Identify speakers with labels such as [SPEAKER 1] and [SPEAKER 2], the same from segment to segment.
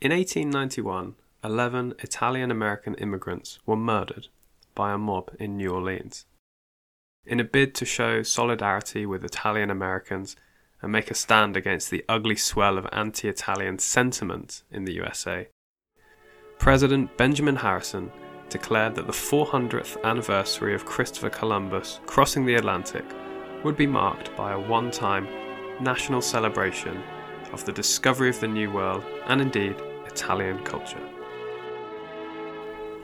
[SPEAKER 1] In 1891, 11 Italian American immigrants were murdered by a mob in New Orleans. In a bid to show solidarity with Italian Americans and make a stand against the ugly swell of anti Italian sentiment in the USA, President Benjamin Harrison declared that the 400th anniversary of Christopher Columbus crossing the Atlantic would be marked by a one time national celebration of the discovery of the New World and indeed Italian culture.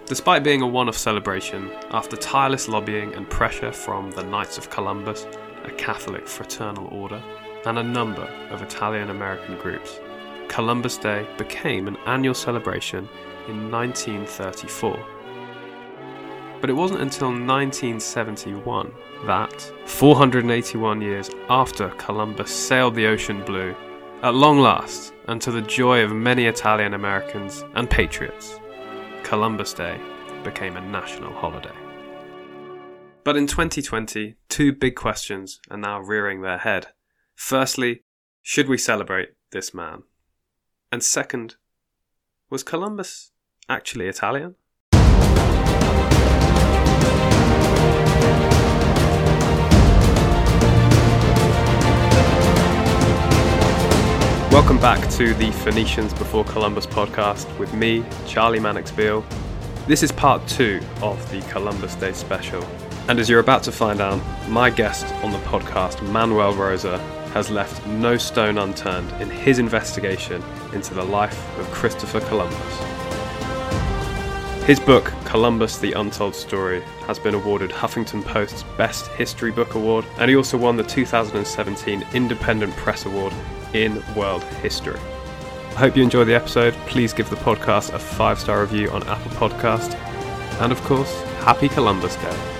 [SPEAKER 1] Despite being a one off celebration, after tireless lobbying and pressure from the Knights of Columbus, a Catholic fraternal order, and a number of Italian American groups, Columbus Day became an annual celebration in 1934. But it wasn't until 1971 that, 481 years after Columbus sailed the ocean blue, at long last, and to the joy of many Italian Americans and patriots, Columbus Day became a national holiday. But in 2020, two big questions are now rearing their head. Firstly, should we celebrate this man? And second, was Columbus actually Italian? Welcome back to the Phoenicians Before Columbus podcast with me, Charlie Mannix Beale. This is part two of the Columbus Day special. And as you're about to find out, my guest on the podcast, Manuel Rosa, has left no stone unturned in his investigation into the life of Christopher Columbus. His book, Columbus the Untold Story, has been awarded Huffington Post's Best History Book Award, and he also won the 2017 Independent Press Award in world history. I hope you enjoy the episode. Please give the podcast a five star review on Apple Podcast. And of course, happy Columbus Day.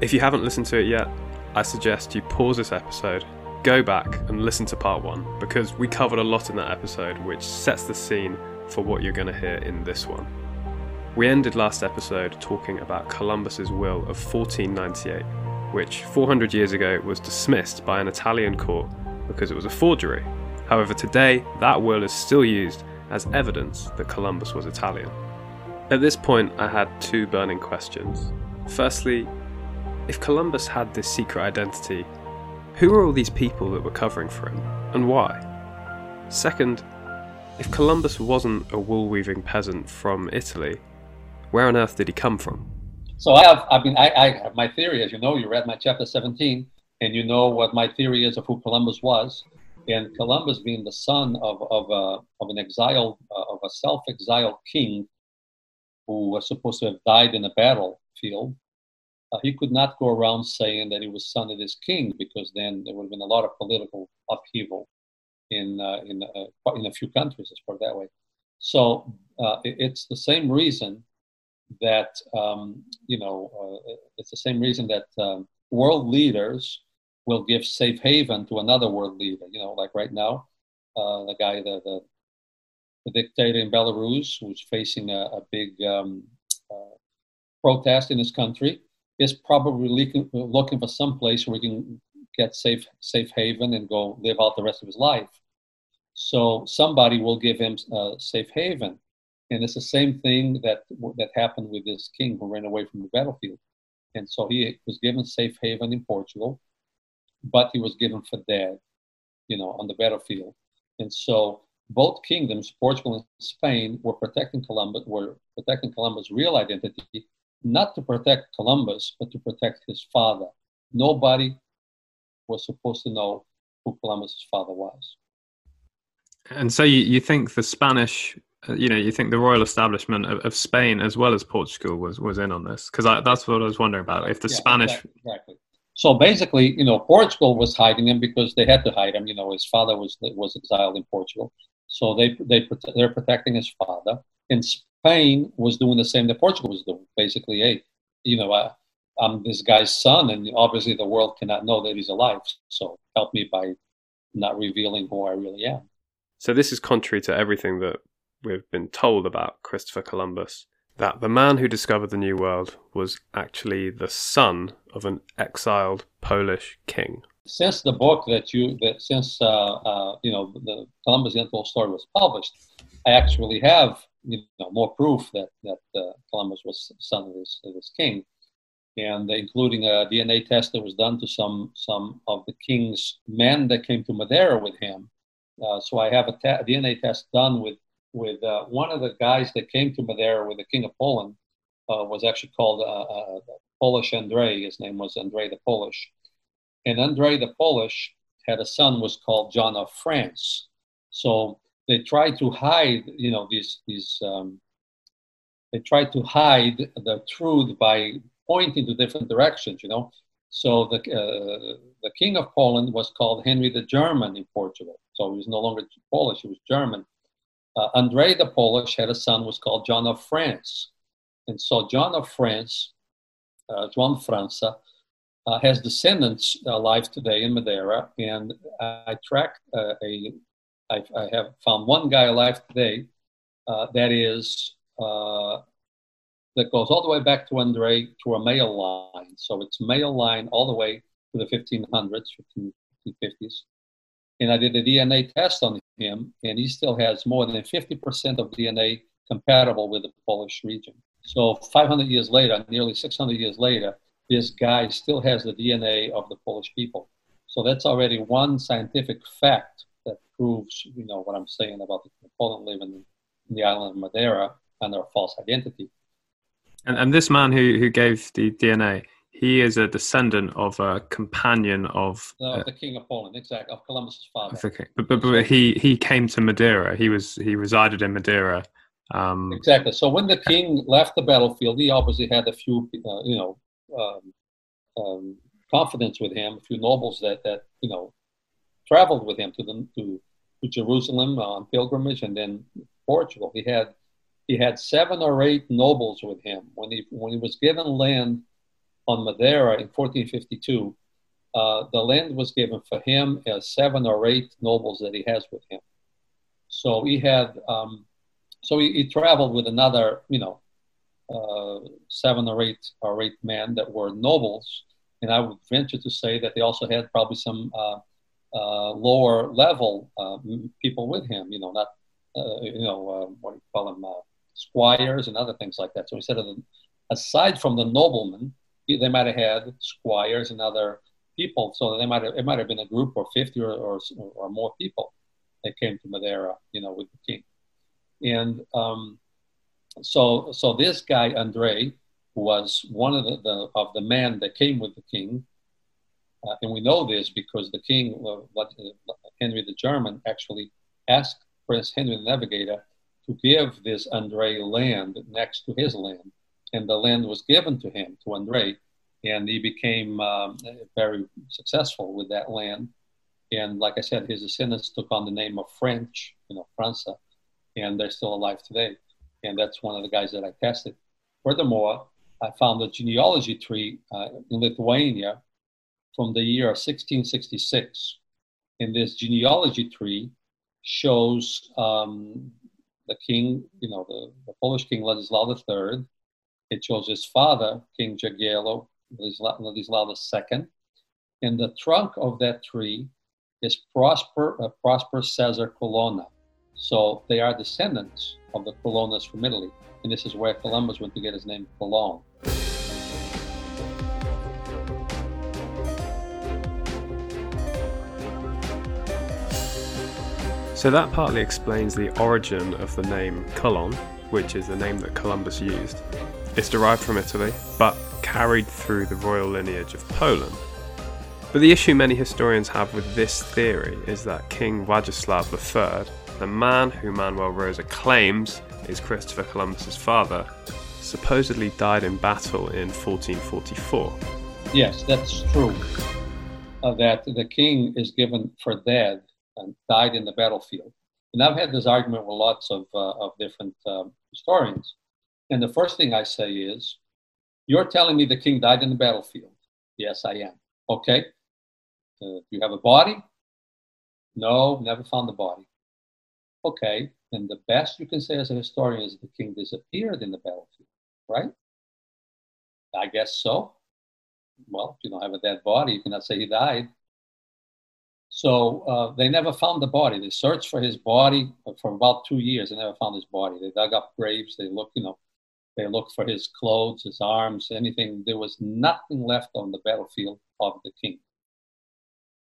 [SPEAKER 1] If you haven't listened to it yet, I suggest you pause this episode go back and listen to part one because we covered a lot in that episode, which sets the scene for what you're going to hear in this one. We ended last episode talking about Columbus's will of 1498, which 400 years ago was dismissed by an Italian court because it was a forgery. However, today that will is still used as evidence that Columbus was Italian. At this point, I had two burning questions. Firstly, if Columbus had this secret identity who were all these people that were covering for him, and why? Second, if Columbus wasn't a wool weaving peasant from Italy, where on earth did he come from?
[SPEAKER 2] So I have, I mean, I, I have my theory, as you know, you read my chapter 17, and you know what my theory is of who Columbus was. And Columbus being the son of, of, uh, of an exiled, uh, of a self-exiled king who was supposed to have died in a battlefield, uh, he could not go around saying that he was son of this king because then there would have been a lot of political upheaval in uh, in uh, in a few countries, let's put it that way. So uh, it, it's the same reason that um, you know uh, it's the same reason that um, world leaders will give safe haven to another world leader. You know, like right now, uh, the guy the, the the dictator in Belarus who's facing a, a big um, protest in his country is probably looking, looking for some place where he can get safe safe haven and go live out the rest of his life. So somebody will give him uh, safe haven, and it's the same thing that that happened with this king who ran away from the battlefield, and so he was given safe haven in Portugal, but he was given for dead, you know, on the battlefield, and so both kingdoms, Portugal and Spain, were protecting Columbus, were protecting Columbus' real identity not to protect Columbus, but to protect his father. Nobody was supposed to know who Columbus's father was.
[SPEAKER 1] And so you, you think the Spanish, uh, you know, you think the royal establishment of, of, Spain as well as Portugal was, was in on this? Because that's what I was wondering about. If the yeah, Spanish.
[SPEAKER 2] Exactly, exactly. So basically, you know, Portugal was hiding him because they had to hide him. You know, his father was was exiled in Portugal, so they they they're protecting his father. In Spain was doing the same that Portugal was doing. Basically, hey, you know, I, I'm this guy's son, and obviously the world cannot know that he's alive. So help me by not revealing who I really am.
[SPEAKER 1] So this is contrary to everything that we've been told about Christopher Columbus. that the man who discovered the New World was actually the son of an exiled Polish king.
[SPEAKER 2] Since the book that you, that since uh, uh, you know the Columbus the Untold Story was published, I actually have you know more proof that that uh, Columbus was son of this, of this king, and including a DNA test that was done to some some of the king's men that came to Madeira with him. Uh, so I have a, DNA test done with with uh, one of the guys that came to Madeira with the King of Poland was actually called Polish Andrei. His name was Andrei the Polish, and Andrei the Polish had a son was called John of France. So they try to hide, you know, these. Um, they tried to hide the truth by pointing to different directions, you know. So the uh, the king of Poland was called Henry the German in Portugal. So he was no longer Polish; he was German. Uh, Andrei the Polish had a son who was called John of France, and so John of France, uh, João França, uh, has descendants alive today in Madeira. And I tracked uh, a, I, I have found one guy alive today uh, that is uh, that goes all the way back to Andrei to a male line. So it's male line all the way to the 1500s, 1550s. And I did a DNA test on him, and he still has more than 50% of DNA compatible with the Polish region. So 500 years later, nearly 600 years later, this guy still has the DNA of the Polish people. So that's already one scientific fact proves, you know, what I'm saying about the Poland living in the island of Madeira under a false identity.
[SPEAKER 1] And, and this man who, who gave the DNA, he is a descendant of a companion of
[SPEAKER 2] uh, the king of Poland, exactly, of Columbus's father.
[SPEAKER 1] Okay, but, but, but he he came to Madeira. He was he resided in Madeira.
[SPEAKER 2] Um, exactly. So when the king left the battlefield, he obviously had a few, uh, you know, um, um, confidence with him, a few nobles that that you know traveled with him to the to, to Jerusalem on pilgrimage, and then Portugal. He had he had seven or eight nobles with him when he when he was given land on Madeira in 1452. Uh, the land was given for him as seven or eight nobles that he has with him. So he had, um, so he, he, traveled with another, you know, uh, seven or eight or eight men that were nobles, and I would venture to say that they also had probably some uh, uh lower level uh, people with him. You know, not, uh, you know, what do you call them, squires and other things like that. So instead of the, aside from the noblemen, they might have had squires and other people. So they might have, it might have been a group of 50 or, or, or more people that came to Madeira, you know, with the king. And um, so, so this guy, Andre, was one of the, the, of the men that came with the king. Uh, and we know this because the king, uh, Henry the German, actually asked Prince Henry the Navigator to give this Andre land next to his land and the land was given to him, to Andre, and he became um, very successful with that land. And like I said, his descendants took on the name of French, you know, França, and they're still alive today. And that's one of the guys that I tested. Furthermore, I found a genealogy tree uh, in Lithuania from the year 1666. in this genealogy tree shows um, the king, you know, the, the Polish king Ladislaus III, it shows his father, King Jagiello, Ladislaus II. In the trunk of that tree is Prosper, uh, Prosper Caesar Colonna. So they are descendants of the Colonnas from Italy. And this is where Columbus went to get his name Colon.
[SPEAKER 1] So that partly explains the origin of the name Colon, which is the name that Columbus used. It's derived from Italy, but carried through the royal lineage of Poland. But the issue many historians have with this theory is that King Vladislav III, the man who Manuel Rosa claims is Christopher Columbus's father, supposedly died in battle in 1444.
[SPEAKER 2] Yes, that's true. Uh, that the king is given for dead and died in the battlefield. And I've had this argument with lots of, uh, of different um, historians. And the first thing I say is, You're telling me the king died in the battlefield. Yes, I am. Okay. Uh, you have a body? No, never found the body. Okay. Then the best you can say as a historian is the king disappeared in the battlefield, right? I guess so. Well, if you don't have a dead body, you cannot say he died. So uh, they never found the body. They searched for his body for about two years. They never found his body. They dug up graves. They looked, you know, they looked for his clothes, his arms, anything. There was nothing left on the battlefield of the king.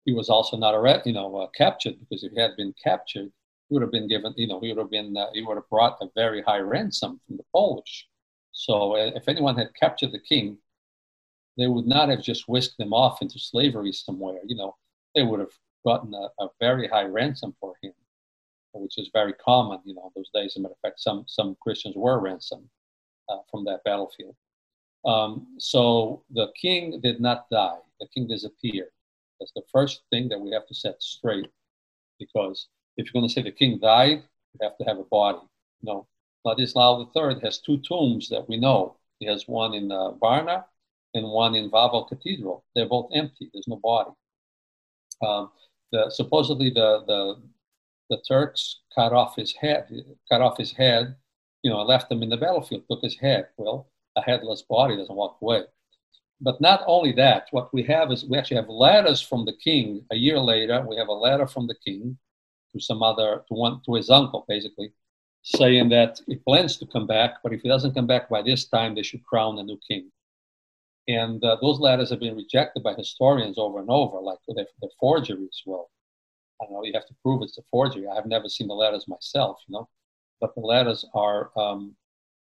[SPEAKER 2] He was also not arrested, you know, uh, captured because if he had been captured, he would have been given, you know, he would have been, uh, he would have brought a very high ransom from the Polish. So uh, if anyone had captured the king, they would not have just whisked him off into slavery somewhere. You know, they would have gotten a, a very high ransom for him, which is very common. You know, those days. As a matter of fact, some some Christians were ransomed uh, from that battlefield. Um, so the king did not die. The king disappeared. That's the first thing that we have to set straight, because if you're going to say the king died, you have to have a body. No, Ladislao III has two tombs that we know. He has one in uh, Varna and one in Wawel Cathedral. They're both empty. There's no body. Um, the, supposedly the, the the Turks cut off his head, cut off his head, you know, left him in the battlefield, took his head. Well, a headless body doesn't walk away. But not only that, what we have is we actually have letters from the king. A year later, we have a letter from the king to some other to one to his uncle, basically, saying that he plans to come back, but if he doesn't come back by this time, they should crown a new king. And uh, those letters have been rejected by historians over and over, like they're, they're forgeries. Well, I know, you have to prove it's a forgery. I have never seen the letters myself, you know, but the letters are um,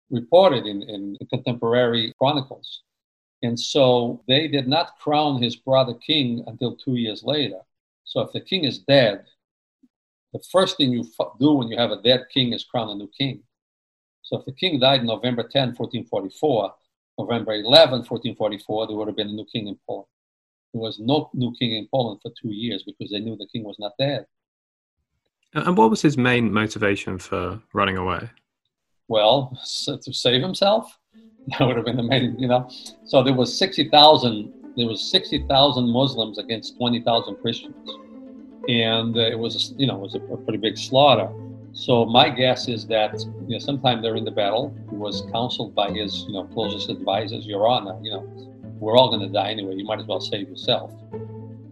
[SPEAKER 2] reported in, in contemporary chronicles. And so they did not crown his brother king until two years later. So if the king is dead, the first thing you do when you have a dead king is crown a new king. So if the king died November 10, 1444, November 11, 1444, there would have been a new king in Poland. There was no new king in Poland for two years because they knew the king was not dead.
[SPEAKER 1] And what was his main motivation for running away?
[SPEAKER 2] Well, so to save himself. That would have been the main, you know. So there was 60,000, there was 60,000 Muslims against 20,000 Christians. And uh, it was, you know, it was a, a pretty big slaughter. So my guess is that you know, sometime during the battle, he was counseled by his you know closest advisors, Your Honor, you know, we're all going to die anyway. You might as well save yourself.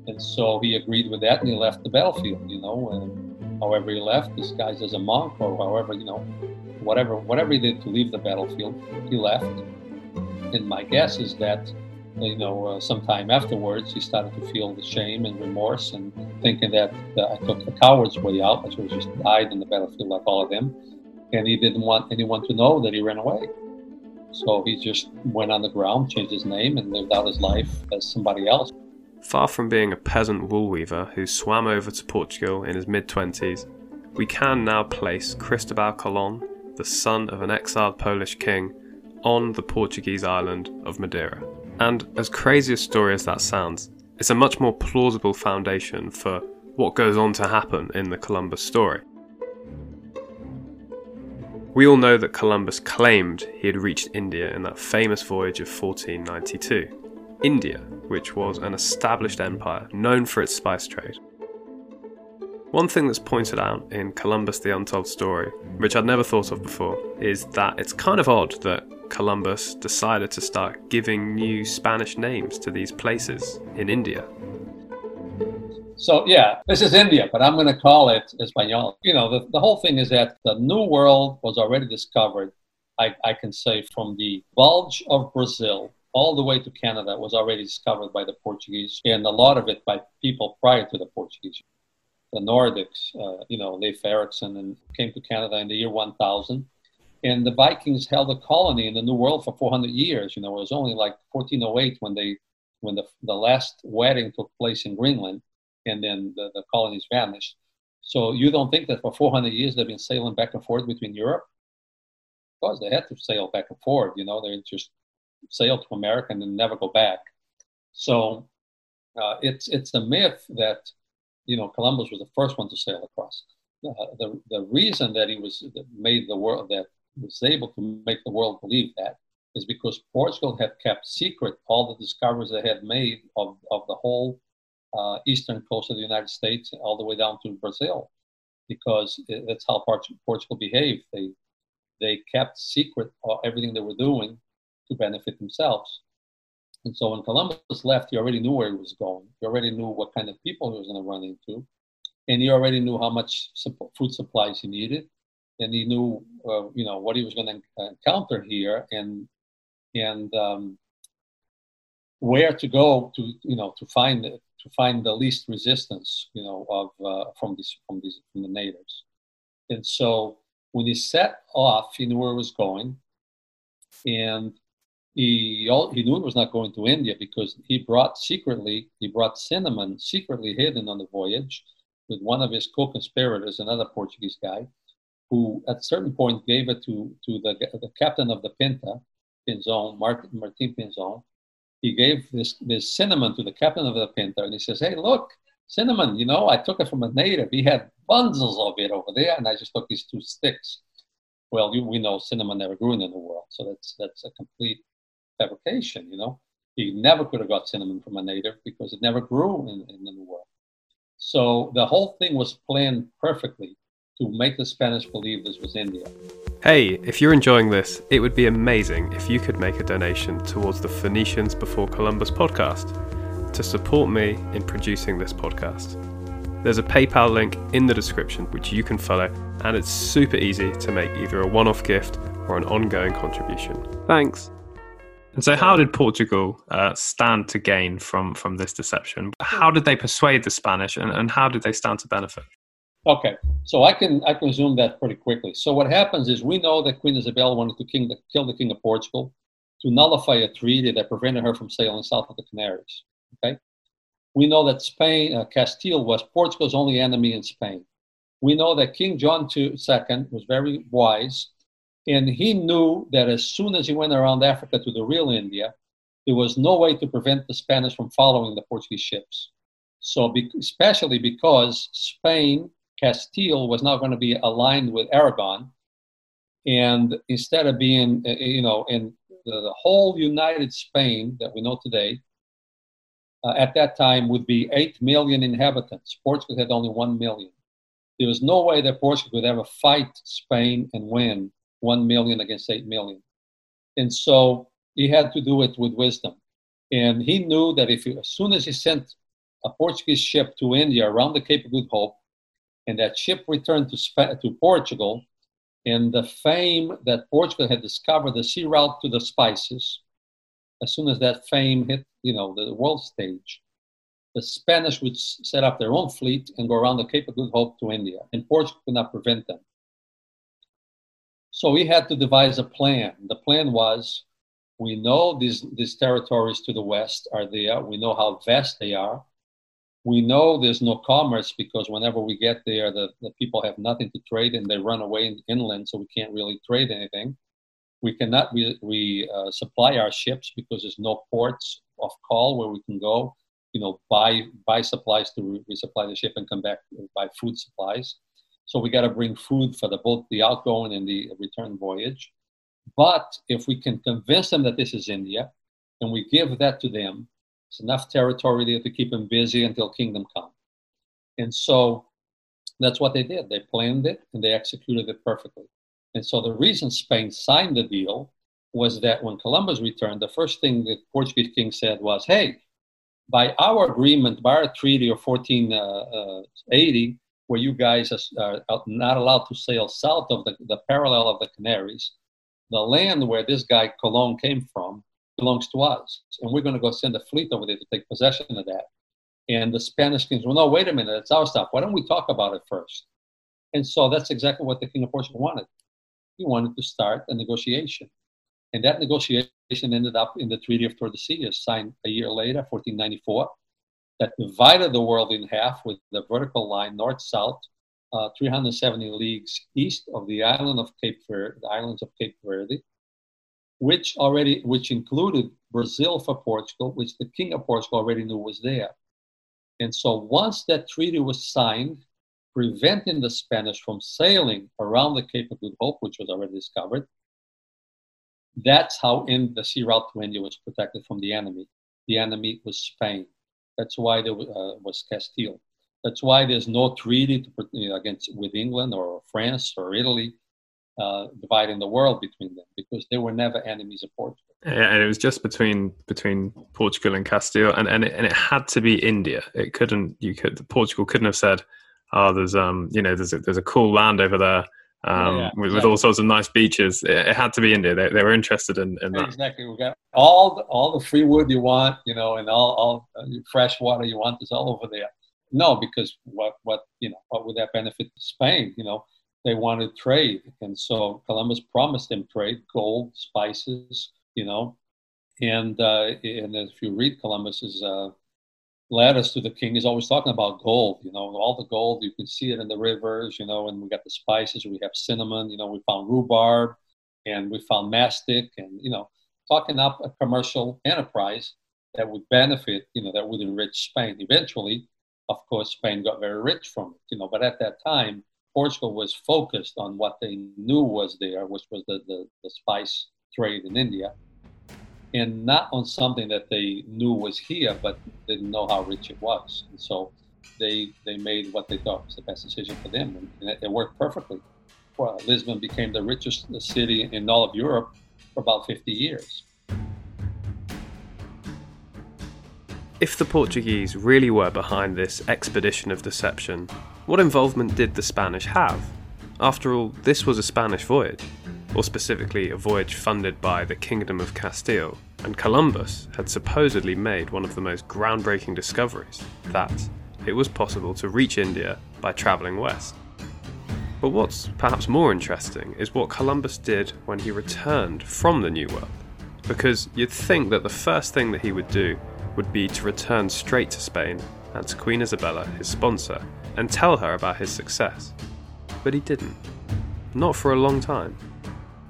[SPEAKER 2] And so he agreed with that, and he left the battlefield. You know, and however he left, disguised as a monk, or however you know, whatever whatever he did to leave the battlefield, he left. And my guess is that you know, uh, sometime afterwards, he started to feel the shame and remorse and thinking that uh, I took the coward's way out. I should have just died in the battlefield like all of them. And he didn't want anyone to know that he ran away. So he just went on the ground, changed his name, and lived out his life as somebody else.
[SPEAKER 1] Far from being a peasant wool weaver who swam over to Portugal in his mid 20s, we can now place Cristobal Colon, the son of an exiled Polish king, on the Portuguese island of Madeira. And as crazy a story as that sounds, it's a much more plausible foundation for what goes on to happen in the Columbus story. We all know that Columbus claimed he had reached India in that famous voyage of 1492. India, which was an established empire known for its spice trade. One thing that's pointed out in Columbus the Untold Story, which I'd never thought of before, is that it's kind of odd that Columbus decided to start giving new Spanish names to these places in India.
[SPEAKER 2] So, yeah, this is India, but I'm going to call it Espanol. You know, the, the whole thing is that the New World was already discovered, I, I can say, from the bulge of Brazil all the way to Canada was already discovered by the Portuguese, and a lot of it by people prior to the Portuguese. The Nordics, uh, you know, Leif Erikson, and came to Canada in the year 1000 and the Vikings held a colony in the New World for 400 years. You know, it was only like 1408 when they when the, the last wedding took place in Greenland, and then the, the colonies vanished. So you don't think that for 400 years they've been sailing back and forth between Europe? Of course, they had to sail back and forth. You know, they just sail to America and then never go back. So uh, it's it's a myth that you know Columbus was the first one to sail across. Uh, the the reason that he was that made the world that was able to make the world believe that is because Portugal had kept secret all the discoveries they had made of, of the whole uh, eastern coast of the United States all the way down to Brazil. because that's how Portugal behaved. They they kept secret everything they were doing to benefit themselves. And so when Columbus left, he already knew where he was going. He already knew what kind of people he was going to run into, and he already knew how much food supplies he needed, and he knew, uh, you know, what he was going to encounter here, and and um, where to go to, you know, to find to find the least resistance, you know, of uh, from these from these from the natives. And so when he set off, he knew where he was going, and he he knew it was not going to India because he brought secretly he brought cinnamon secretly hidden on the voyage with one of his co-conspirators, another Portuguese guy, who at a certain point gave it to to the the captain of the Pinta, Pinzon, Martin Martin Pinzon. He gave this this cinnamon to the captain of the Pinta, and he says, "Hey, look, cinnamon. You know, I took it from a native. He had bundles of it over there, and I just took these two sticks." Well, you, we know cinnamon never grew in the world, so that's that's a complete fabrication, you know. He never could have got cinnamon from a native because it never grew in, in the World. So the whole thing was planned perfectly to make the Spanish believe this was India.
[SPEAKER 1] Hey, if you're enjoying this, it would be amazing if you could make a donation towards the Phoenicians Before Columbus podcast to support me in producing this podcast. There's a PayPal link in the description which you can follow, and it's super easy to make either a one off gift or an ongoing contribution. Thanks. And so, how did Portugal uh, stand to gain from from this deception? How did they persuade the Spanish, and, and how did they stand to benefit?
[SPEAKER 2] Okay, so I can I can zoom that pretty quickly. So what happens is we know that Queen Isabel wanted to the, kill the king of Portugal to nullify a treaty that prevented her from sailing south of the Canaries. Okay, we know that Spain, uh, Castile was Portugal's only enemy in Spain. We know that King John II was very wise and he knew that as soon as he went around Africa to the real India, there was no way to prevent the Spanish from following the Portuguese ships. So, especially because Spain, Castile was not going to be aligned with Aragon. And instead of being, uh, you know, in the, whole united Spain that we know today, uh, at that time would be 8 million inhabitants. Portugal had only 1 million. There was no way that Portugal could ever fight Spain and win 1 million against 8 million. And so he had to do it with wisdom. And he knew that if he, as soon as he sent a Portuguese ship to India around the Cape of Good Hope, and that ship returned to, Sp- to Portugal, and the fame that Portugal had discovered the sea route to the spices, as soon as that fame hit, you know, the world stage, the Spanish would set up their own fleet and go around the Cape of Good Hope to India, and Portugal could not prevent them. So we had to devise a plan. The plan was we know these, these territories to the west are there, we know how vast they are. We know there's no commerce because whenever we get there, the, the people have nothing to trade and they run away inland, so we can't really trade anything. We cannot re, re uh, supply our ships because there's no ports of call where we can go, you know, buy buy supplies to re- resupply the ship and come back and buy food supplies. So we got to bring food for the both the outgoing and the return voyage. But if we can convince them that this is India, and we give that to them, it's enough territory there to keep them busy until kingdom come. And so that's what they did. They planned it and they executed it perfectly. And so the reason Spain signed the deal was that when Columbus returned, the first thing the Portuguese king said was, "Hey, by our agreement, by our treaty of 1480, uh, uh, where you guys are not allowed to sail south of the, the parallel of the Canaries, the land where this guy Colon came from belongs to us. And we're going to go send a fleet over there to take possession of that. And the Spanish kings, well, no, wait a minute, it's our stuff. Why don't we talk about it first? And so that's exactly what the King of Portugal wanted. He wanted to start a negotiation. And that negotiation ended up in the Treaty of Tordesillas, signed a year later, 1494 that divided the world in half with the vertical line north-south, uh, 370 leagues east of the island of Cape Verde, the islands of Cape Verde, which already which included Brazil for Portugal, which the king of Portugal already knew was there. And so once that treaty was signed, preventing the Spanish from sailing around the Cape of Good Hope, which was already discovered, that's how in the sea route to India was protected from the enemy. The enemy was Spain. That's why there uh, was Castile. That's why there's no treaty to, you know, against with England or France or Italy uh, dividing the world between them because they were never enemies of Portugal.
[SPEAKER 1] Yeah, and it was just between between Portugal and Castile, and and it, and it had to be India. It couldn't. You could Portugal couldn't have said, "Oh, there's um, you know, there's a, there's a cool land over there." Um, yeah, with, with, all sorts of nice beaches. It, it, had to be India. They, they were interested in, in that.
[SPEAKER 2] Exactly. We got all the, all the free wood you want, you know, and all, all uh, fresh water you want is all over there. No, because what what you know what would that benefit Spain? You know, they wanted trade, and so Columbus promised them trade, gold, spices, you know, and uh, and if you read Columbus's uh, letters to the king, he's always talking about gold. You know, all the gold you can see it in the rivers. You know, and we got the spices. We have cinnamon. You know, we found rhubarb, and we found mastic, and you know, talking up a commercial enterprise that would benefit. You know, that would enrich Spain. Eventually, of course, Spain got very rich from it. You know, but at that time, Portugal was focused on what they knew was there, which was the, the, the spice trade in India and not on something that they knew was here, but didn't know how rich it was. And so they they made what they thought was the best decision for them, and, it, it, worked perfectly. Well, Lisbon became the richest city in all of Europe for about 50 years.
[SPEAKER 1] If the Portuguese really were behind this expedition of deception, what involvement did the Spanish have? After all, this was a Spanish voyage or specifically a voyage funded by the Kingdom of Castile, and Columbus had supposedly made one of the most groundbreaking discoveries that it was possible to reach India by travelling west. But what's perhaps more interesting is what Columbus did when he returned from the New World. Because you'd think that the first thing that he would do would be to return straight to Spain and to Queen Isabella, his sponsor, and tell her about his success. But he didn't. Not for a long time.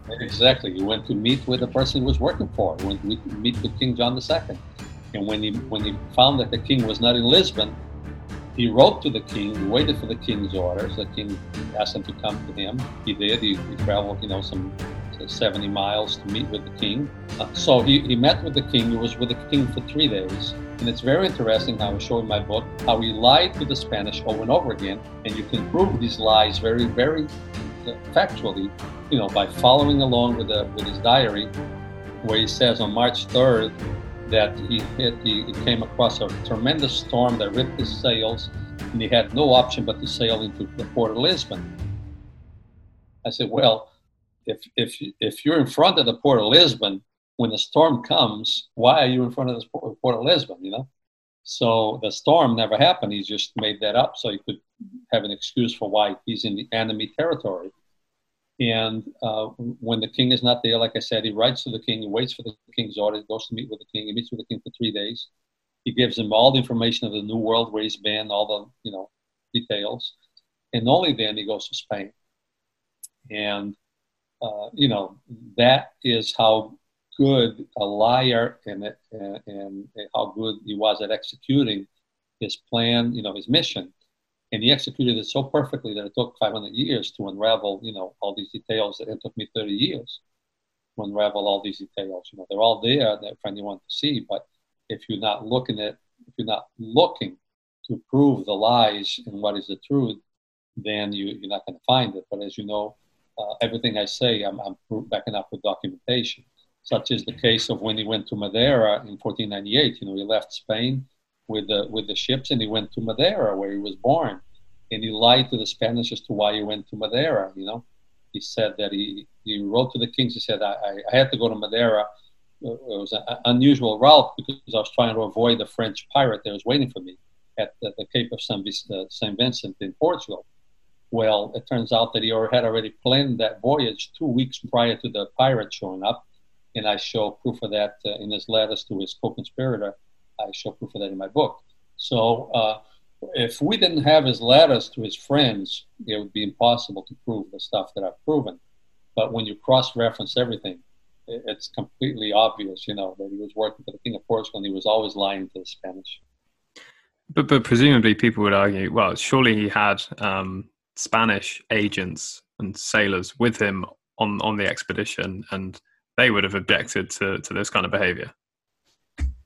[SPEAKER 2] Exactly. He went to meet with the person he was working for. He went to meet with King John II. And when he when he found that the king was not in Lisbon, he wrote to the king. He waited for the king's orders. The king asked him to come to him. He did. He, he traveled, you know, some 70 miles to meet with the king. Uh, so he, he met with the king. He was with the king for three days. And it's very interesting how I show in my book how he lied to the Spanish over and over again. And you can prove these lies very, very factually, you know, by following along with, the, with his diary, where he says on March 3rd that he, hit, he came across a tremendous storm that ripped his sails, and he had no option but to sail into the port of Lisbon. I said, well, if, if, if you're in front of the port of Lisbon, when the storm comes, why are you in front of the port of Lisbon, you know? So the storm never happened. He just made that up so he could have an excuse for why he's in the enemy territory. And uh, when the king is not there, like I said, he writes to the king, he waits for the king's order, goes to meet with the king, he meets with the king for three days. He gives him all the information of the new world where he's been, all the you know details, and only then he goes to Spain. And uh, you know that is how good a liar and, and, and how good he was at executing his plan, you know, his mission and he executed it so perfectly that it took 500 years to unravel, you know, all these details. It took me 30 years to unravel all these details. You know, they're all there that if anyone to see, but if you're not looking at, if you're not looking to prove the lies and what is the truth, then you, you're not going to find it. But as you know, uh, everything I say, I'm, I'm backing up with documentation. Such is the case of when he went to Madeira in 1498. You know, he left Spain with the with the ships, and he went to Madeira, where he was born, and he lied to the Spanish as to why he went to Madeira. You know, he said that he he wrote to the kings. He said, "I, I had to go to Madeira. It was an unusual route because I was trying to avoid the French pirate that was waiting for me at the, the Cape of San, uh, Vincent in Portugal." Well, it turns out that he had already planned that voyage two weeks prior to the pirate showing up, and I show proof of that uh, in his letters to his co-conspirator I show proof of that in my book. So uh, if we didn't have his letters to his friends, it would be impossible to prove the stuff that I've proven. But when you cross-reference everything, it's completely obvious, you know, that he was working for the King of Portugal and he was always lying to the Spanish.
[SPEAKER 1] But, but presumably people would argue, well, surely he had um, Spanish agents and sailors with him on, on the expedition and they would have objected to, to this kind of behavior.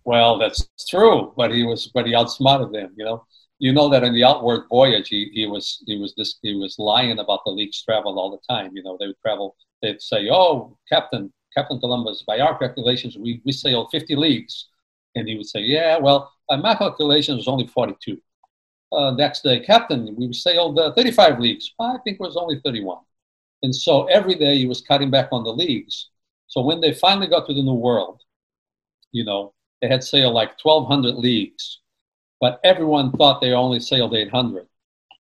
[SPEAKER 2] Well, that's true, but he was, but he outsmarted them. You know, you know that in the outward voyage, he, he was he was this he was lying about the league's travel all the time. You know, they would travel. They'd say, "Oh, Captain Captain Columbus, by our calculations, we we sailed 50 leagues," and he would say, "Yeah, well, by my calculations, it was only 42." Uh, next day, Captain, we sailed uh, 35 leagues. I think it was only 31. And so every day he was cutting back on the leagues. So when they finally got to the New World, you know, they had sailed like 1,200 leagues but everyone thought they only sailed 800.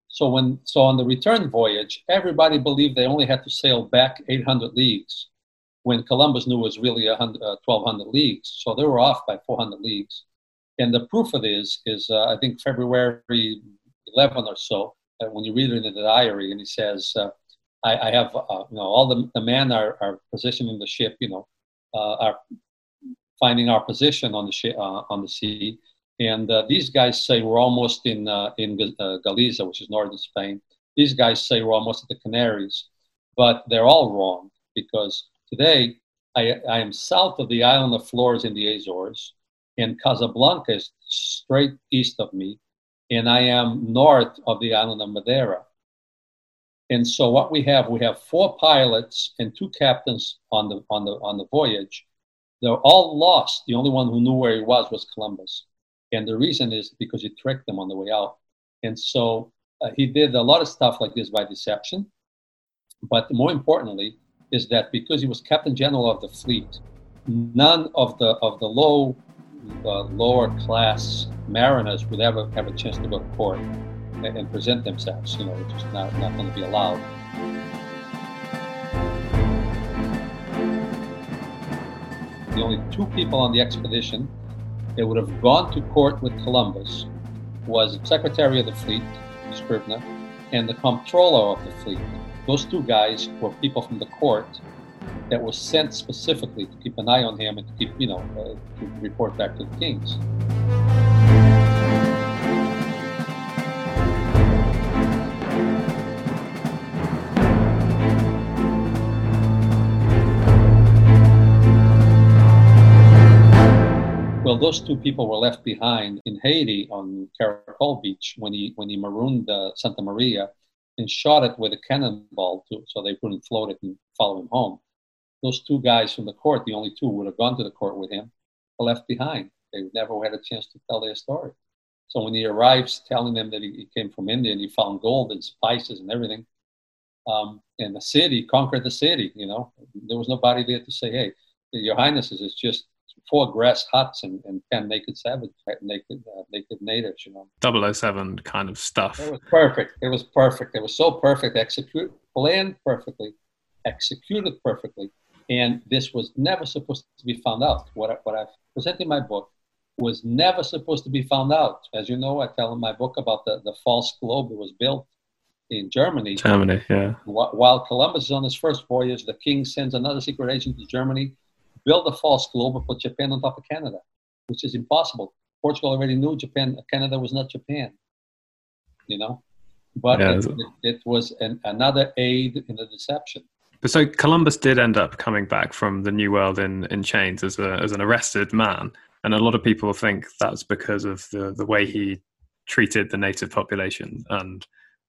[SPEAKER 2] So when so on the return voyage, everybody believed they only had to sail back 800 leagues, when Columbus knew it was really 100, uh, 1,200 leagues. So they were off by 400 leagues. And the proof of this is, uh, I think February 11 or so, uh, when you read it in the diary, and he says, uh, I, I, have, uh, you know, all the, the men are, are positioning the ship, you know, uh, are finding our position on the ship on the sea and uh, these guys say we're almost in, uh, in uh, Galicia, which is northern Spain. These guys say we're almost at the Canaries, but they're all wrong because today I, I am south of the island of Flores in the Azores, and Casablanca is straight east of me, and I am north of the island of Madeira. And so what we have, we have four pilots and two captains on the on the on the voyage. They're all lost. The only one who knew where he was was Columbus. And the reason is because he tricked them on the way out. And so uh, he did a lot of stuff like this by deception. But more importantly, is that because he was captain general of the fleet, none of the of the low uh, lower class mariners would ever have a chance to go to court and, and present themselves. You know, which is not, not going to be allowed. The only two people on the expedition that would have gone to court with Columbus was the Secretary of the Fleet, Scribner, and the Comptroller of the Fleet. Those two guys were people from the court that were sent specifically to keep an eye on him and to keep, you know, uh, to report back to the kings. Well, those two people were left behind in Haiti on Caracol Beach when he when he marooned uh, Santa Maria and shot it with a cannonball to, so they couldn't float it and follow him home. Those two guys from the court, the only two who would have gone to the court with him, were left behind. They never had a chance to tell their story. So when he arrives, telling them that he, he came from India and he found gold and spices and everything, um, and the city conquered the city. You know, there was nobody there to say, "Hey, Your Highnesses, it's just four grass huts and, and 10 naked savages, naked, uh, naked natives, you know.
[SPEAKER 1] 007 kind of stuff.
[SPEAKER 2] It was perfect. It was perfect. It was so perfect, execute, planned perfectly, executed perfectly. And this was never supposed to be found out. What I, what I present in my book was never supposed to be found out. As you know, I tell in my book about the, the false globe that was built in Germany.
[SPEAKER 1] Germany, yeah.
[SPEAKER 2] While Columbus is on his first voyage, the king sends another secret agent to Germany build a false globe and put Japan on top of Canada, which is impossible. Portugal already knew Japan, Canada was not Japan, you know, but yeah, it, it, it, was an, another aid in the deception.
[SPEAKER 1] But so Columbus did end up coming back from the New World in, in chains as a as an arrested man, and a lot of people think that's because of the the way he treated the native population, and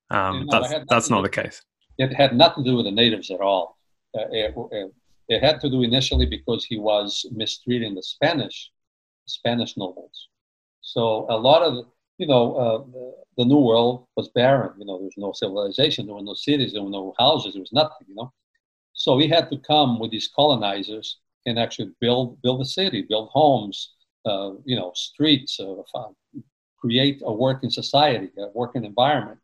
[SPEAKER 1] um, yeah, no, that's that's not the case.
[SPEAKER 2] It had nothing to do with the natives at all. Uh, it, it, it had to do initially because he was mistreating the Spanish, Spanish nobles. So a lot of, you know, uh, the New World was barren. You know, there was no civilization, there were no cities, there were no houses, there was nothing. You know, so he had to come with these colonizers and actually build build a city, build homes, uh, you know, streets, uh, create a working society, a working environment.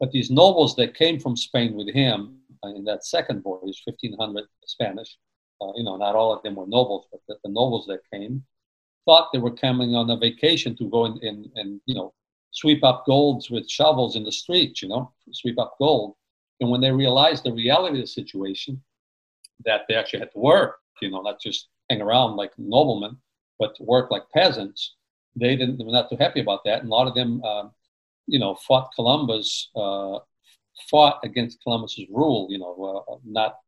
[SPEAKER 2] But these nobles that came from Spain with him in that second voyage, 1,500 Spanish. Uh, you know, not all of them were nobles, but the, the, nobles that came thought they were coming on a vacation to go and, and, and, you know, sweep up golds with shovels in the streets, you know, sweep up gold. And when they realized the reality of the situation, that they actually had to work, you know, not just hang around like noblemen, but work like peasants, they didn't, they were not too happy about that. And a lot of them, uh, you know, fought Columbus uh, fought against Columbus's rule, you know, uh, not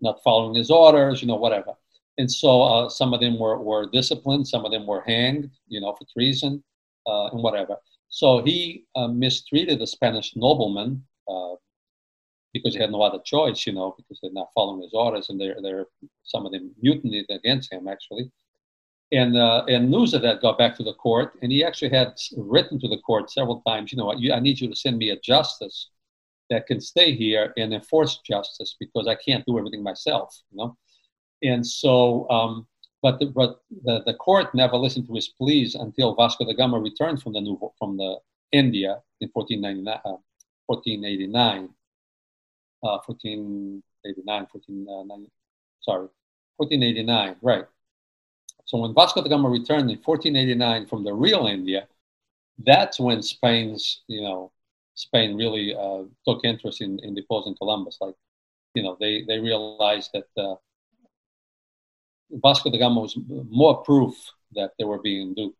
[SPEAKER 2] not following his orders, you know, whatever. And so uh, some of them were, were disciplined, some of them were hanged, you know, for treason uh, and whatever. So he uh, mistreated the Spanish nobleman uh, because he had no other choice, you know, because they're not following his orders, and they're, they're some of them mutinied against him actually. And uh, and news of that got back to the court, and he actually had written to the court several times. You know, I need you to send me a justice that can stay here and enforce justice because I can't do everything myself. You know, and so. Um, but the, but the, the court never listened to his pleas until Vasco da Gama returned from the New, from the India in 1499, uh, 1489, uh, 1489, 1490, sorry, 1489, right. So when Vasco da Gama returned in 1489 from the real India, that's when Spain's, you know, Spain really uh, took interest in, in deposing Columbus. Like, you know, they, they realized that uh, Vasco da Gama was more proof that they were being duped.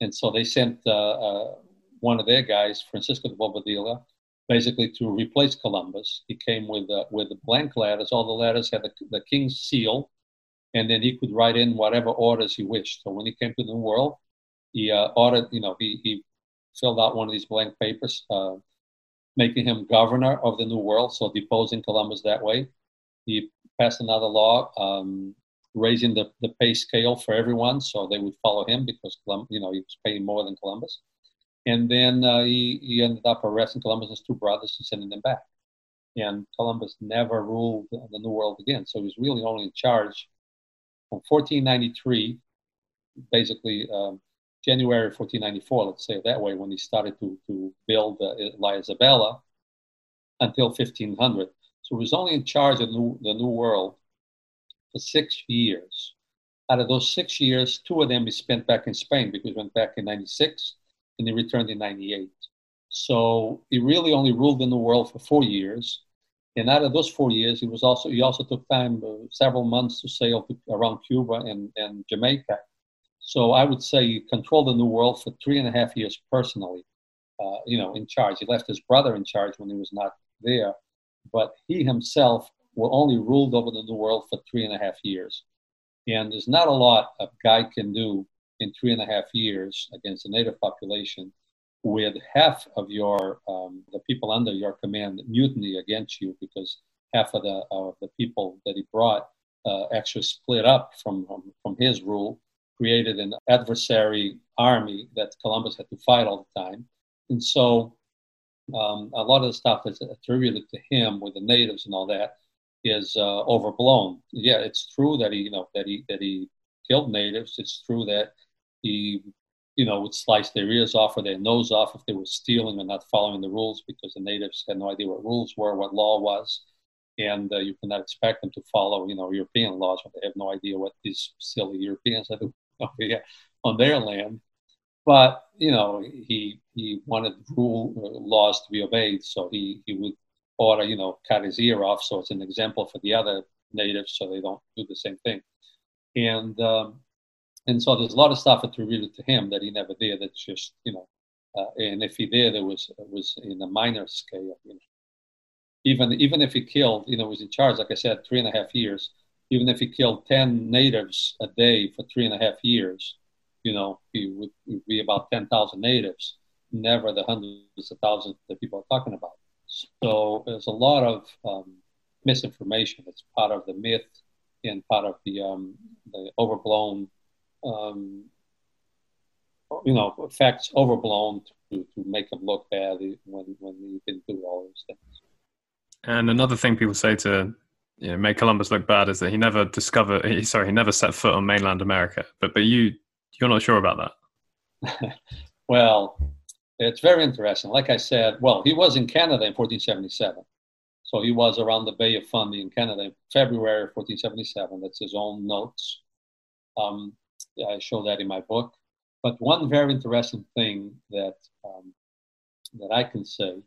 [SPEAKER 2] And so they sent uh, uh, one of their guys, Francisco de Bobadilla, basically to replace Columbus. He came with uh, with blank letters. All the letters had the, the king's seal, and then he could write in whatever orders he wished. So when he came to the New World, he uh, ordered, you know, he, he filled out one of these blank papers, uh, making him governor of the New World, so deposing Columbus that way. He passed another law um, raising the, the pay scale for everyone so they would follow him because you know he was paying more than Columbus. And then uh, he, he ended up arresting Columbus's two brothers and sending them back. And Columbus never ruled the New World again. So he was really only in charge from 1493, basically um, January 1494, let's say that way, when he started to, to build uh, La Isabela until 1500. So he was only in charge of New, the New World for six years. Out of those six years, two of them he spent back in Spain because he went back in 96 and he returned in 98. So he really only ruled in the world for four years. And out of those four years, he was also he also took time, uh, several months, to sail to, around Cuba and, and Jamaica. So I would say he controlled the New World for three and a half years personally. Uh, you know, in charge. He left his brother in charge when he was not there, but he himself were only ruled over the New World for three and a half years. And there's not a lot a guy can do in three and a half years against the native population with half of your um, the people under your command mutiny against you because half of the of the people that he brought uh, actually split up from, from from his rule, created an adversary army that Columbus had to fight all the time, and so um, a lot of the stuff that's attributed to him with the natives and all that is uh, overblown. Yeah, it's true that he, you know, that he that he killed natives. It's true that he, you know, would slice their ears off or their nose off if they were stealing or not following the rules because the natives had no idea what rules were, what law was, and uh, you cannot expect them to follow, you know, European laws when they have no idea what these silly Europeans are doing over here on their land. But you know, he he wanted rule uh, laws to be obeyed, so he he would order, you know cut his ear off so it's an example for the other natives so they don't do the same thing. And um, and so there's a lot of stuff attributed to him that he never did. That's just you know uh, and if he did it was it was in a minor scale you know. Even even if he killed you know was in charge like i said three and a half years. Even if he killed 10 natives a day for three and a half years you know he would, would be about 10,000 natives never the hundreds of thousands that people are talking about. So there's a lot of um, misinformation. It's part of the myth and part of the, um, the overblown, um, you know, facts overblown to, to make him look bad when, when he didn't do all those things.
[SPEAKER 1] And another thing people say to you know, make Columbus look bad is that he never discovered, he, sorry, he never set foot on mainland America. But but you you're not sure about
[SPEAKER 2] that. well, it's very interesting. Like I said, well, he was in Canada in 1477. So he was around the Bay of Fundy in Canada in February 1477. That's his own notes. Um, I show that in my book. But one very interesting thing that um, that I can say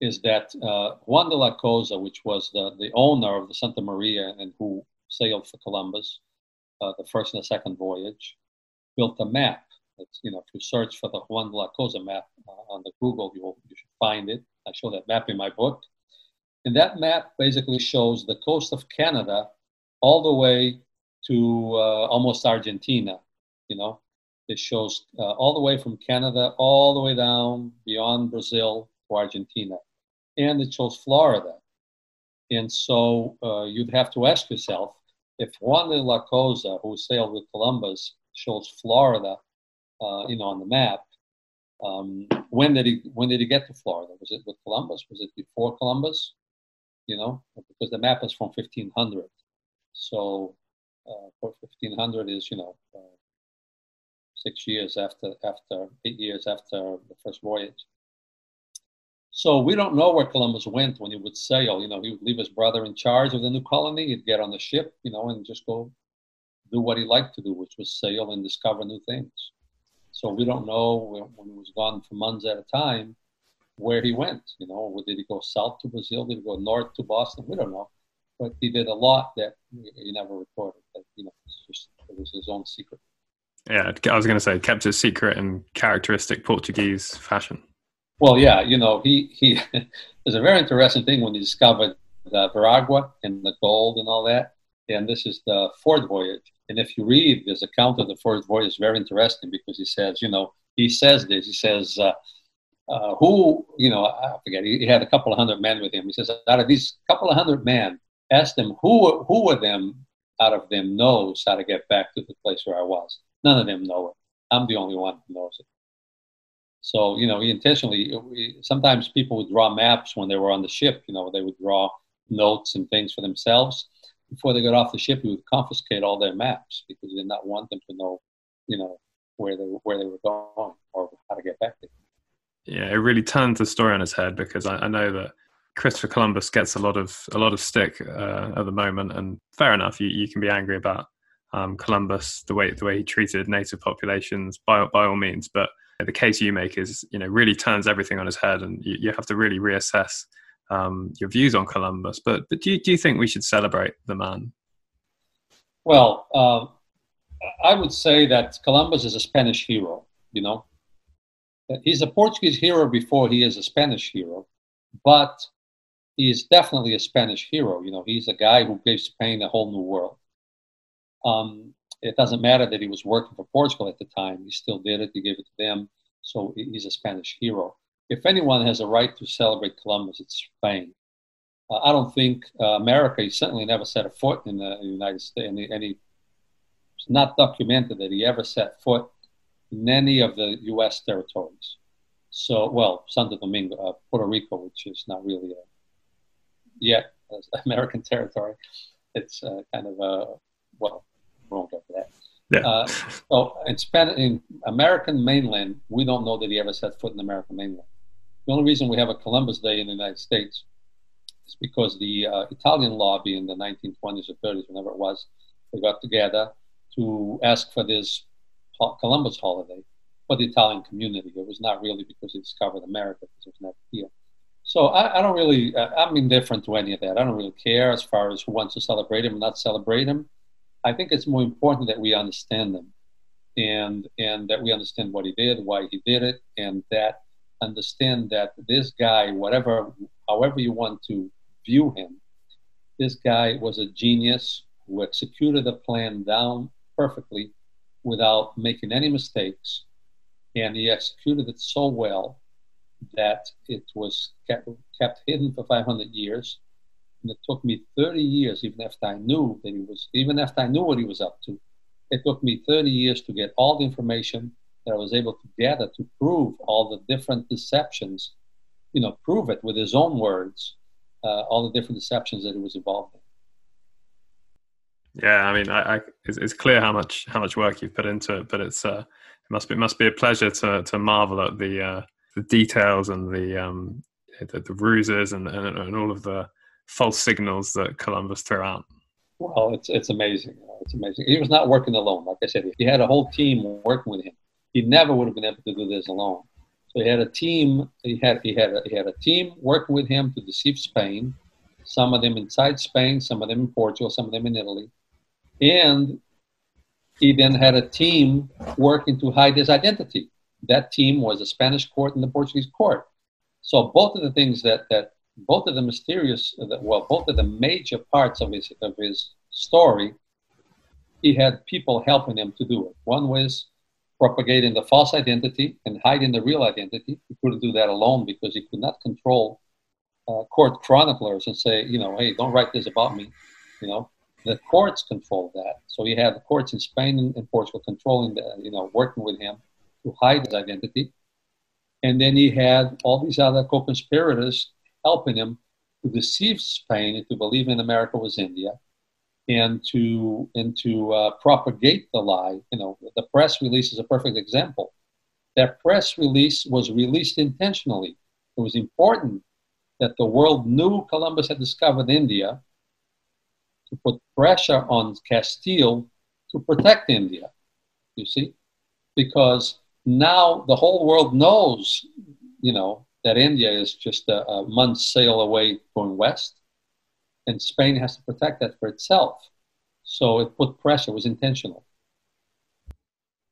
[SPEAKER 2] is that uh, Juan de la Cosa, which was the, the owner of the Santa Maria and who sailed for Columbus, uh, the first and the second voyage, built a map it's, you know, if you search for the Juan de la Cosa map uh, on the Google, you, will, you should find it. I show that map in my book. And that map basically shows the coast of Canada all the way to uh, almost Argentina, you know. It shows uh, all the way from Canada, all the way down beyond Brazil to Argentina. And it shows Florida. And so uh, you'd have to ask yourself if Juan de la Cosa, who sailed with Columbus, shows Florida, uh, you know, on the map, um, when did he when did he get to Florida? Was it with Columbus? Was it before Columbus? You know, because the map is from 1500. So uh, 1500 is you know uh, six years after after eight years after the first voyage. So we don't know where Columbus went when he would sail. You know, he would leave his brother in charge of the new colony. He'd get on the ship, you know, and just go do what he liked to do, which was sail and discover new things. So we don't know when he was gone for months at a time where he went. You know, did he go south to Brazil? Did he go north to Boston? We don't know. But he did a lot that he never recorded. That you know, it's just it was his own secret.
[SPEAKER 1] Yeah, I was going to say kept his secret in characteristic Portuguese fashion.
[SPEAKER 2] Well, yeah, you know, he he. there's a very interesting thing when he discovered the Veragua and the gold and all that. And this is the fourth voyage. And if you read his account of the fourth voyage, it's very interesting because he says, you know, he says this. He says, uh, uh, who, you know, I forget. He, he, had a couple of hundred men with him. He says, out of these couple of hundred men, ask them who who of them out of them knows how to get back to the place where I was. None of them know it. I'm the only one who knows it. So, you know, intentionally, sometimes people would draw maps when they were on the ship, you know, they would draw notes and things for themselves. Before they got off the ship, he would confiscate all their maps because he did not want them to know, you know, where they, where they were going or how to get back there.
[SPEAKER 1] Yeah, it really turns the story on its head because I, I know that Christopher Columbus gets a lot of a lot of stick uh, at the moment, and fair enough. You, you can be angry about um, Columbus the way the way he treated native populations by by all means, but the case you make is you know really turns everything on its head, and you, you have to really reassess um, your views on Columbus. But but do you, do you think we should celebrate the man?
[SPEAKER 2] Well, uh, I would say that Columbus is a Spanish hero. You know, he's a Portuguese hero before he is a Spanish hero, but he is definitely a Spanish hero. You know, he's a guy who gave Spain a whole new world. Um, it doesn't matter that he was working for Portugal at the time. He still did it. He gave it to them. So he's a Spanish hero. If anyone has a right to celebrate Columbus, it's Spain. Uh, I don't think uh, America, he certainly never set a foot in the United States. And, and he, it's not documented that he ever set foot in any of the U.S. territories. So, well, Santo Domingo, uh, Puerto Rico, which is not really a, yet American territory. It's uh, kind of a, well, we won't get to that. Yeah. Uh, so in, Span- in American mainland, we don't know that he ever set foot in American mainland. The only reason we have a Columbus Day in the United States is because the uh, Italian lobby in the 1920s or 30s, whenever it was, they got together to ask for this Columbus holiday for the Italian community. It was not really because he discovered America, because it was never here. So I, I don't really, uh, I'm indifferent to any of that. I don't really care as far as who wants to celebrate him or not celebrate him. I think it's more important that we understand them and and that we understand what he did, why he did it, and that understand that this guy, whatever however you want to view him, this guy was a genius who executed the plan down perfectly without making any mistakes. And he executed it so well that it was kept, kept hidden for 500 years and it took me 30 years, even after I knew that he was, even after I knew what he was up to, it took me 30 years to get all the information that I was able to gather to prove all the different deceptions, you know, prove it with his own words, uh, all the different deceptions that he was involved in.
[SPEAKER 1] Yeah, I mean, I, I, it's, it's, clear how much how much work you've put into it, but it's uh, it must be it must be a pleasure to to marvel at the uh, the details and the um, the, the ruses and, and, and all of the false signals that Columbus threw out?
[SPEAKER 2] Well, it's it's amazing. It's amazing. He was not working alone. Like I said, he had a whole team working with him. He never would have been able to do this alone. So he had a team. He had he had a, he had a team working with him to deceive Spain. Some of them inside Spain, some of them in Portugal, some of them in Italy, and he then had a team working to hide his identity. That team was the Spanish court and the Portuguese court. So both of the things that that both of the mysterious, well, both of the major parts of his of his story, he had people helping him to do it. One was propagating the false identity and hiding the real identity. He couldn't do that alone because he could not control uh, court chroniclers and say, you know, hey, don't write this about me. You know, the courts controlled that. So he had the courts in Spain and, Portugal controlling the, you know, working with him to hide his identity. And then he had all these other co-conspirators helping him to deceive Spain into believing America was India and to and to uh, propagate the lie. You know, the press release is a perfect example. That press release was released intentionally. It was important that the world knew Columbus had discovered India to put pressure on Castile to protect India. You see, because now the whole world knows, you know, that India is just a, a month's sail away going west and Spain has to protect that for itself. So it put pressure. It was intentional.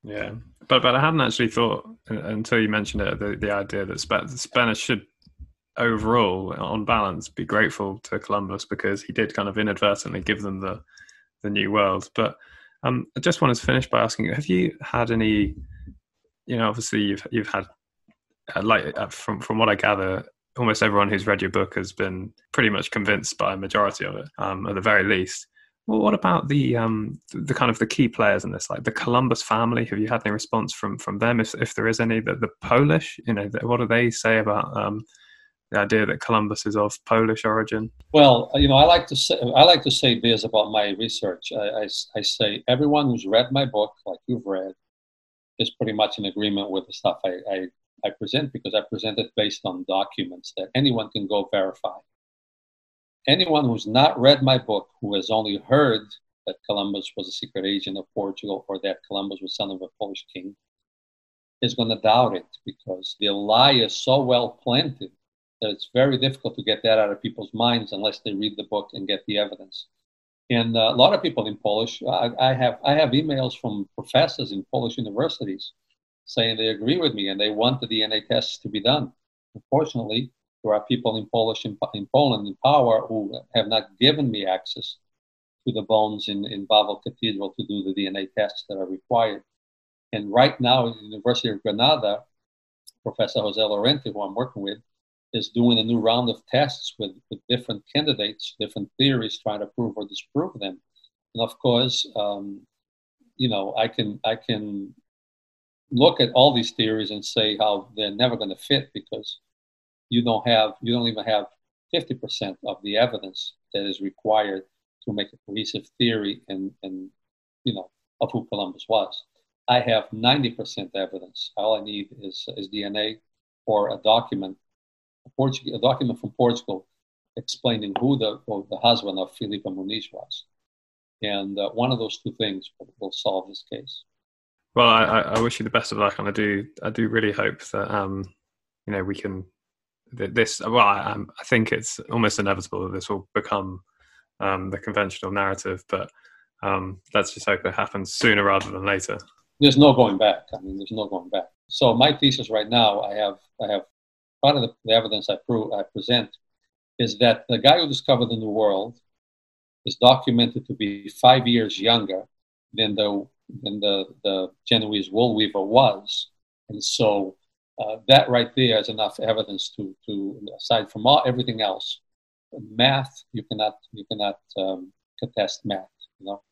[SPEAKER 3] Yeah, but but I hadn't actually thought until you mentioned it the, the idea that Spanish should overall, on balance, be grateful to Columbus because he did kind of inadvertently give them the the new world. But um, I just wanted to finish by asking: Have you had any? You know, obviously you've you've had uh, like uh, from from what I gather, almost everyone who's read your book has been pretty much convinced by a majority of it, um, at the very least. Well, what about the um, the kind of the key players in this, like the Columbus family? Have you had any response from from them, if if there is any? The, the Polish, you know, what do they say about um, the idea that Columbus is of Polish origin?
[SPEAKER 2] Well, you know, I like to say I like to say this about my research. I, I, I say everyone who's read my book, like you've read, is pretty much in agreement with the stuff I, I I present because I present it based on documents that anyone can go verify. Anyone who's not read my book, who has only heard that Columbus was a secret agent of Portugal or that Columbus was son of a Polish king, is going to doubt it because the lie is so well planted that it's very difficult to get that out of people's minds unless they read the book and get the evidence. And uh, a lot of people in Polish, I, I, have I have emails from professors in Polish universities saying they agree with me and they want the DNA tests to be done. Unfortunately, there are people in Polish in, in Poland in power who have not given me access to the bones in, in Wawel Cathedral to do the DNA tests that are required. And right now, at the University of Granada, Professor Jose Lorente, who I'm working with, is doing a new round of tests with, with different candidates, different theories, trying to prove or disprove them. And of course, um, you know, I can I can look at all these theories and say how they're never going to fit because you don't have you don't even have 50% of the evidence that is required to make a cohesive theory and, and you know of who Columbus was. I have 90% evidence. All I need is, is DNA or a document, a, a document from Portugal explaining who the, the husband of Filipa Moniz was. And uh, one of those two things will solve this case.
[SPEAKER 3] Well, I, I, wish you the best of luck, and I do I do really hope that um, you know we can this. Well, I, I think it's almost inevitable that this will become um, the conventional narrative, but um, let's just hope it happens sooner rather than later.
[SPEAKER 2] There's no going back. I mean, there's no going back. So my thesis right now, I have I have part of the, evidence I prove I present is that the guy who discovered the New World is documented to be five years younger than the than the, the Genoese wool weaver was. And so uh, that right there is enough evidence to, to aside from all, everything else, math, you cannot, you cannot um, contest math. You know?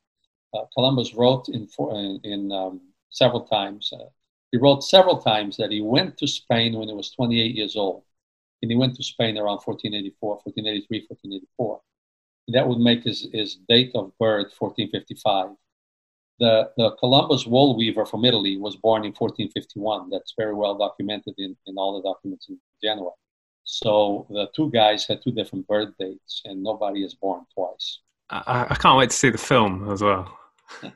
[SPEAKER 2] Uh, Columbus wrote in, in, in um, several times, uh, he wrote several times that he went to Spain when he was 28 years old. And he went to Spain around 1484, 1483, 1484. that would make his, his date of birth 1455 the, the Columbus wool weaver from Italy was born in 1451. That's very well documented in, in all the documents in Genoa. So the two guys had two different birth dates, and nobody is born twice.
[SPEAKER 3] I, I can't wait to see the film as well.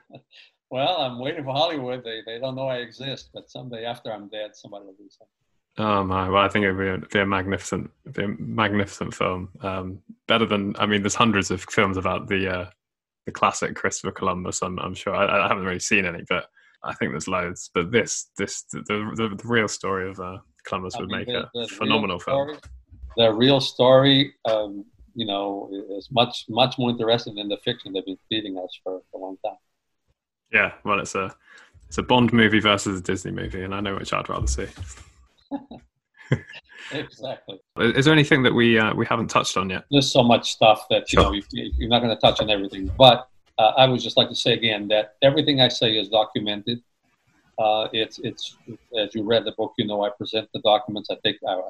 [SPEAKER 2] well, I'm waiting for Hollywood. They, they don't know I exist, but someday after I'm dead, somebody will do something.
[SPEAKER 3] Oh my! Well, I think be a, be a magnificent, be a magnificent film. Um, better than I mean, there's hundreds of films about the uh, the classic Christopher Columbus. I'm, I'm sure I, I, haven't really seen any, but I think there's loads. But this, this, the, the, the real story of uh, Columbus I would mean, make the, a the phenomenal
[SPEAKER 2] story,
[SPEAKER 3] film.
[SPEAKER 2] The real story, um, you know, is much, much more interesting than the fiction they've been feeding us for, for a long time.
[SPEAKER 3] Yeah, well, it's a
[SPEAKER 1] It's a Bond movie versus a Disney movie, and I know which I'd rather see.
[SPEAKER 2] exactly.
[SPEAKER 1] Is there anything that we uh, we haven't touched on yet?
[SPEAKER 2] There's so much stuff that you
[SPEAKER 1] Sure.
[SPEAKER 2] know you, you're not going to touch on everything. But uh, I would just like to say again that everything I say is documented. Uh, it's it's as you read the book, you know I present the documents. I take I,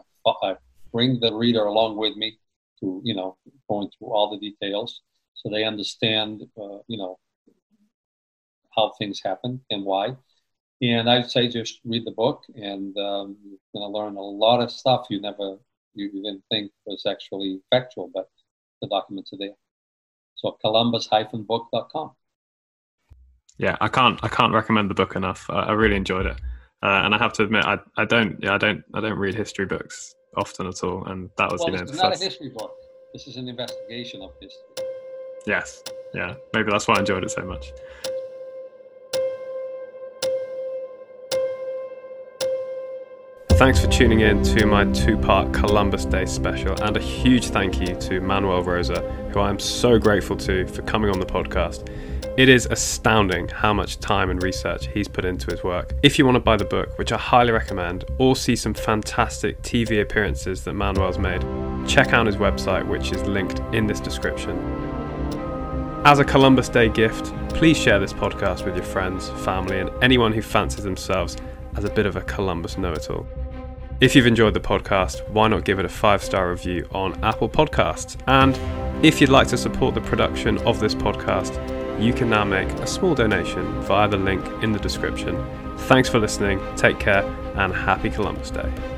[SPEAKER 2] I bring the reader along with me to you know going through all the details so they understand uh, you know how things happen and why. And I'd say just read the book, and um, you're going to learn a lot of stuff you never you didn't think was actually factual, but the documents are there. So columbus-book.com.
[SPEAKER 1] Yeah, I can't I can't recommend the book enough. I, I really enjoyed it, uh, and I have to admit I, I don't yeah I don't I don't read history books often at all, and that was
[SPEAKER 2] Well,
[SPEAKER 1] you know
[SPEAKER 2] this is not a history book. This is an investigation of history.
[SPEAKER 1] Yes, yeah, maybe that's why I enjoyed it so much. Thanks for tuning in to my two part Columbus Day special, and a huge thank you to Manuel Rosa, who I am so grateful to for coming on the podcast. It is astounding how much time and research he's put into his work. If you want to buy the book, which I highly recommend, or see some fantastic TV appearances that Manuel's made, check out his website, which is linked in this description. As a Columbus Day gift, please share this podcast with your friends, family, and anyone who fancies themselves as a bit of a Columbus know it all. If you've enjoyed the podcast, why not give it a five star review on Apple Podcasts? And if you'd like to support the production of this podcast, you can now make a small donation via the link in the description. Thanks for listening, take care, and happy Columbus Day.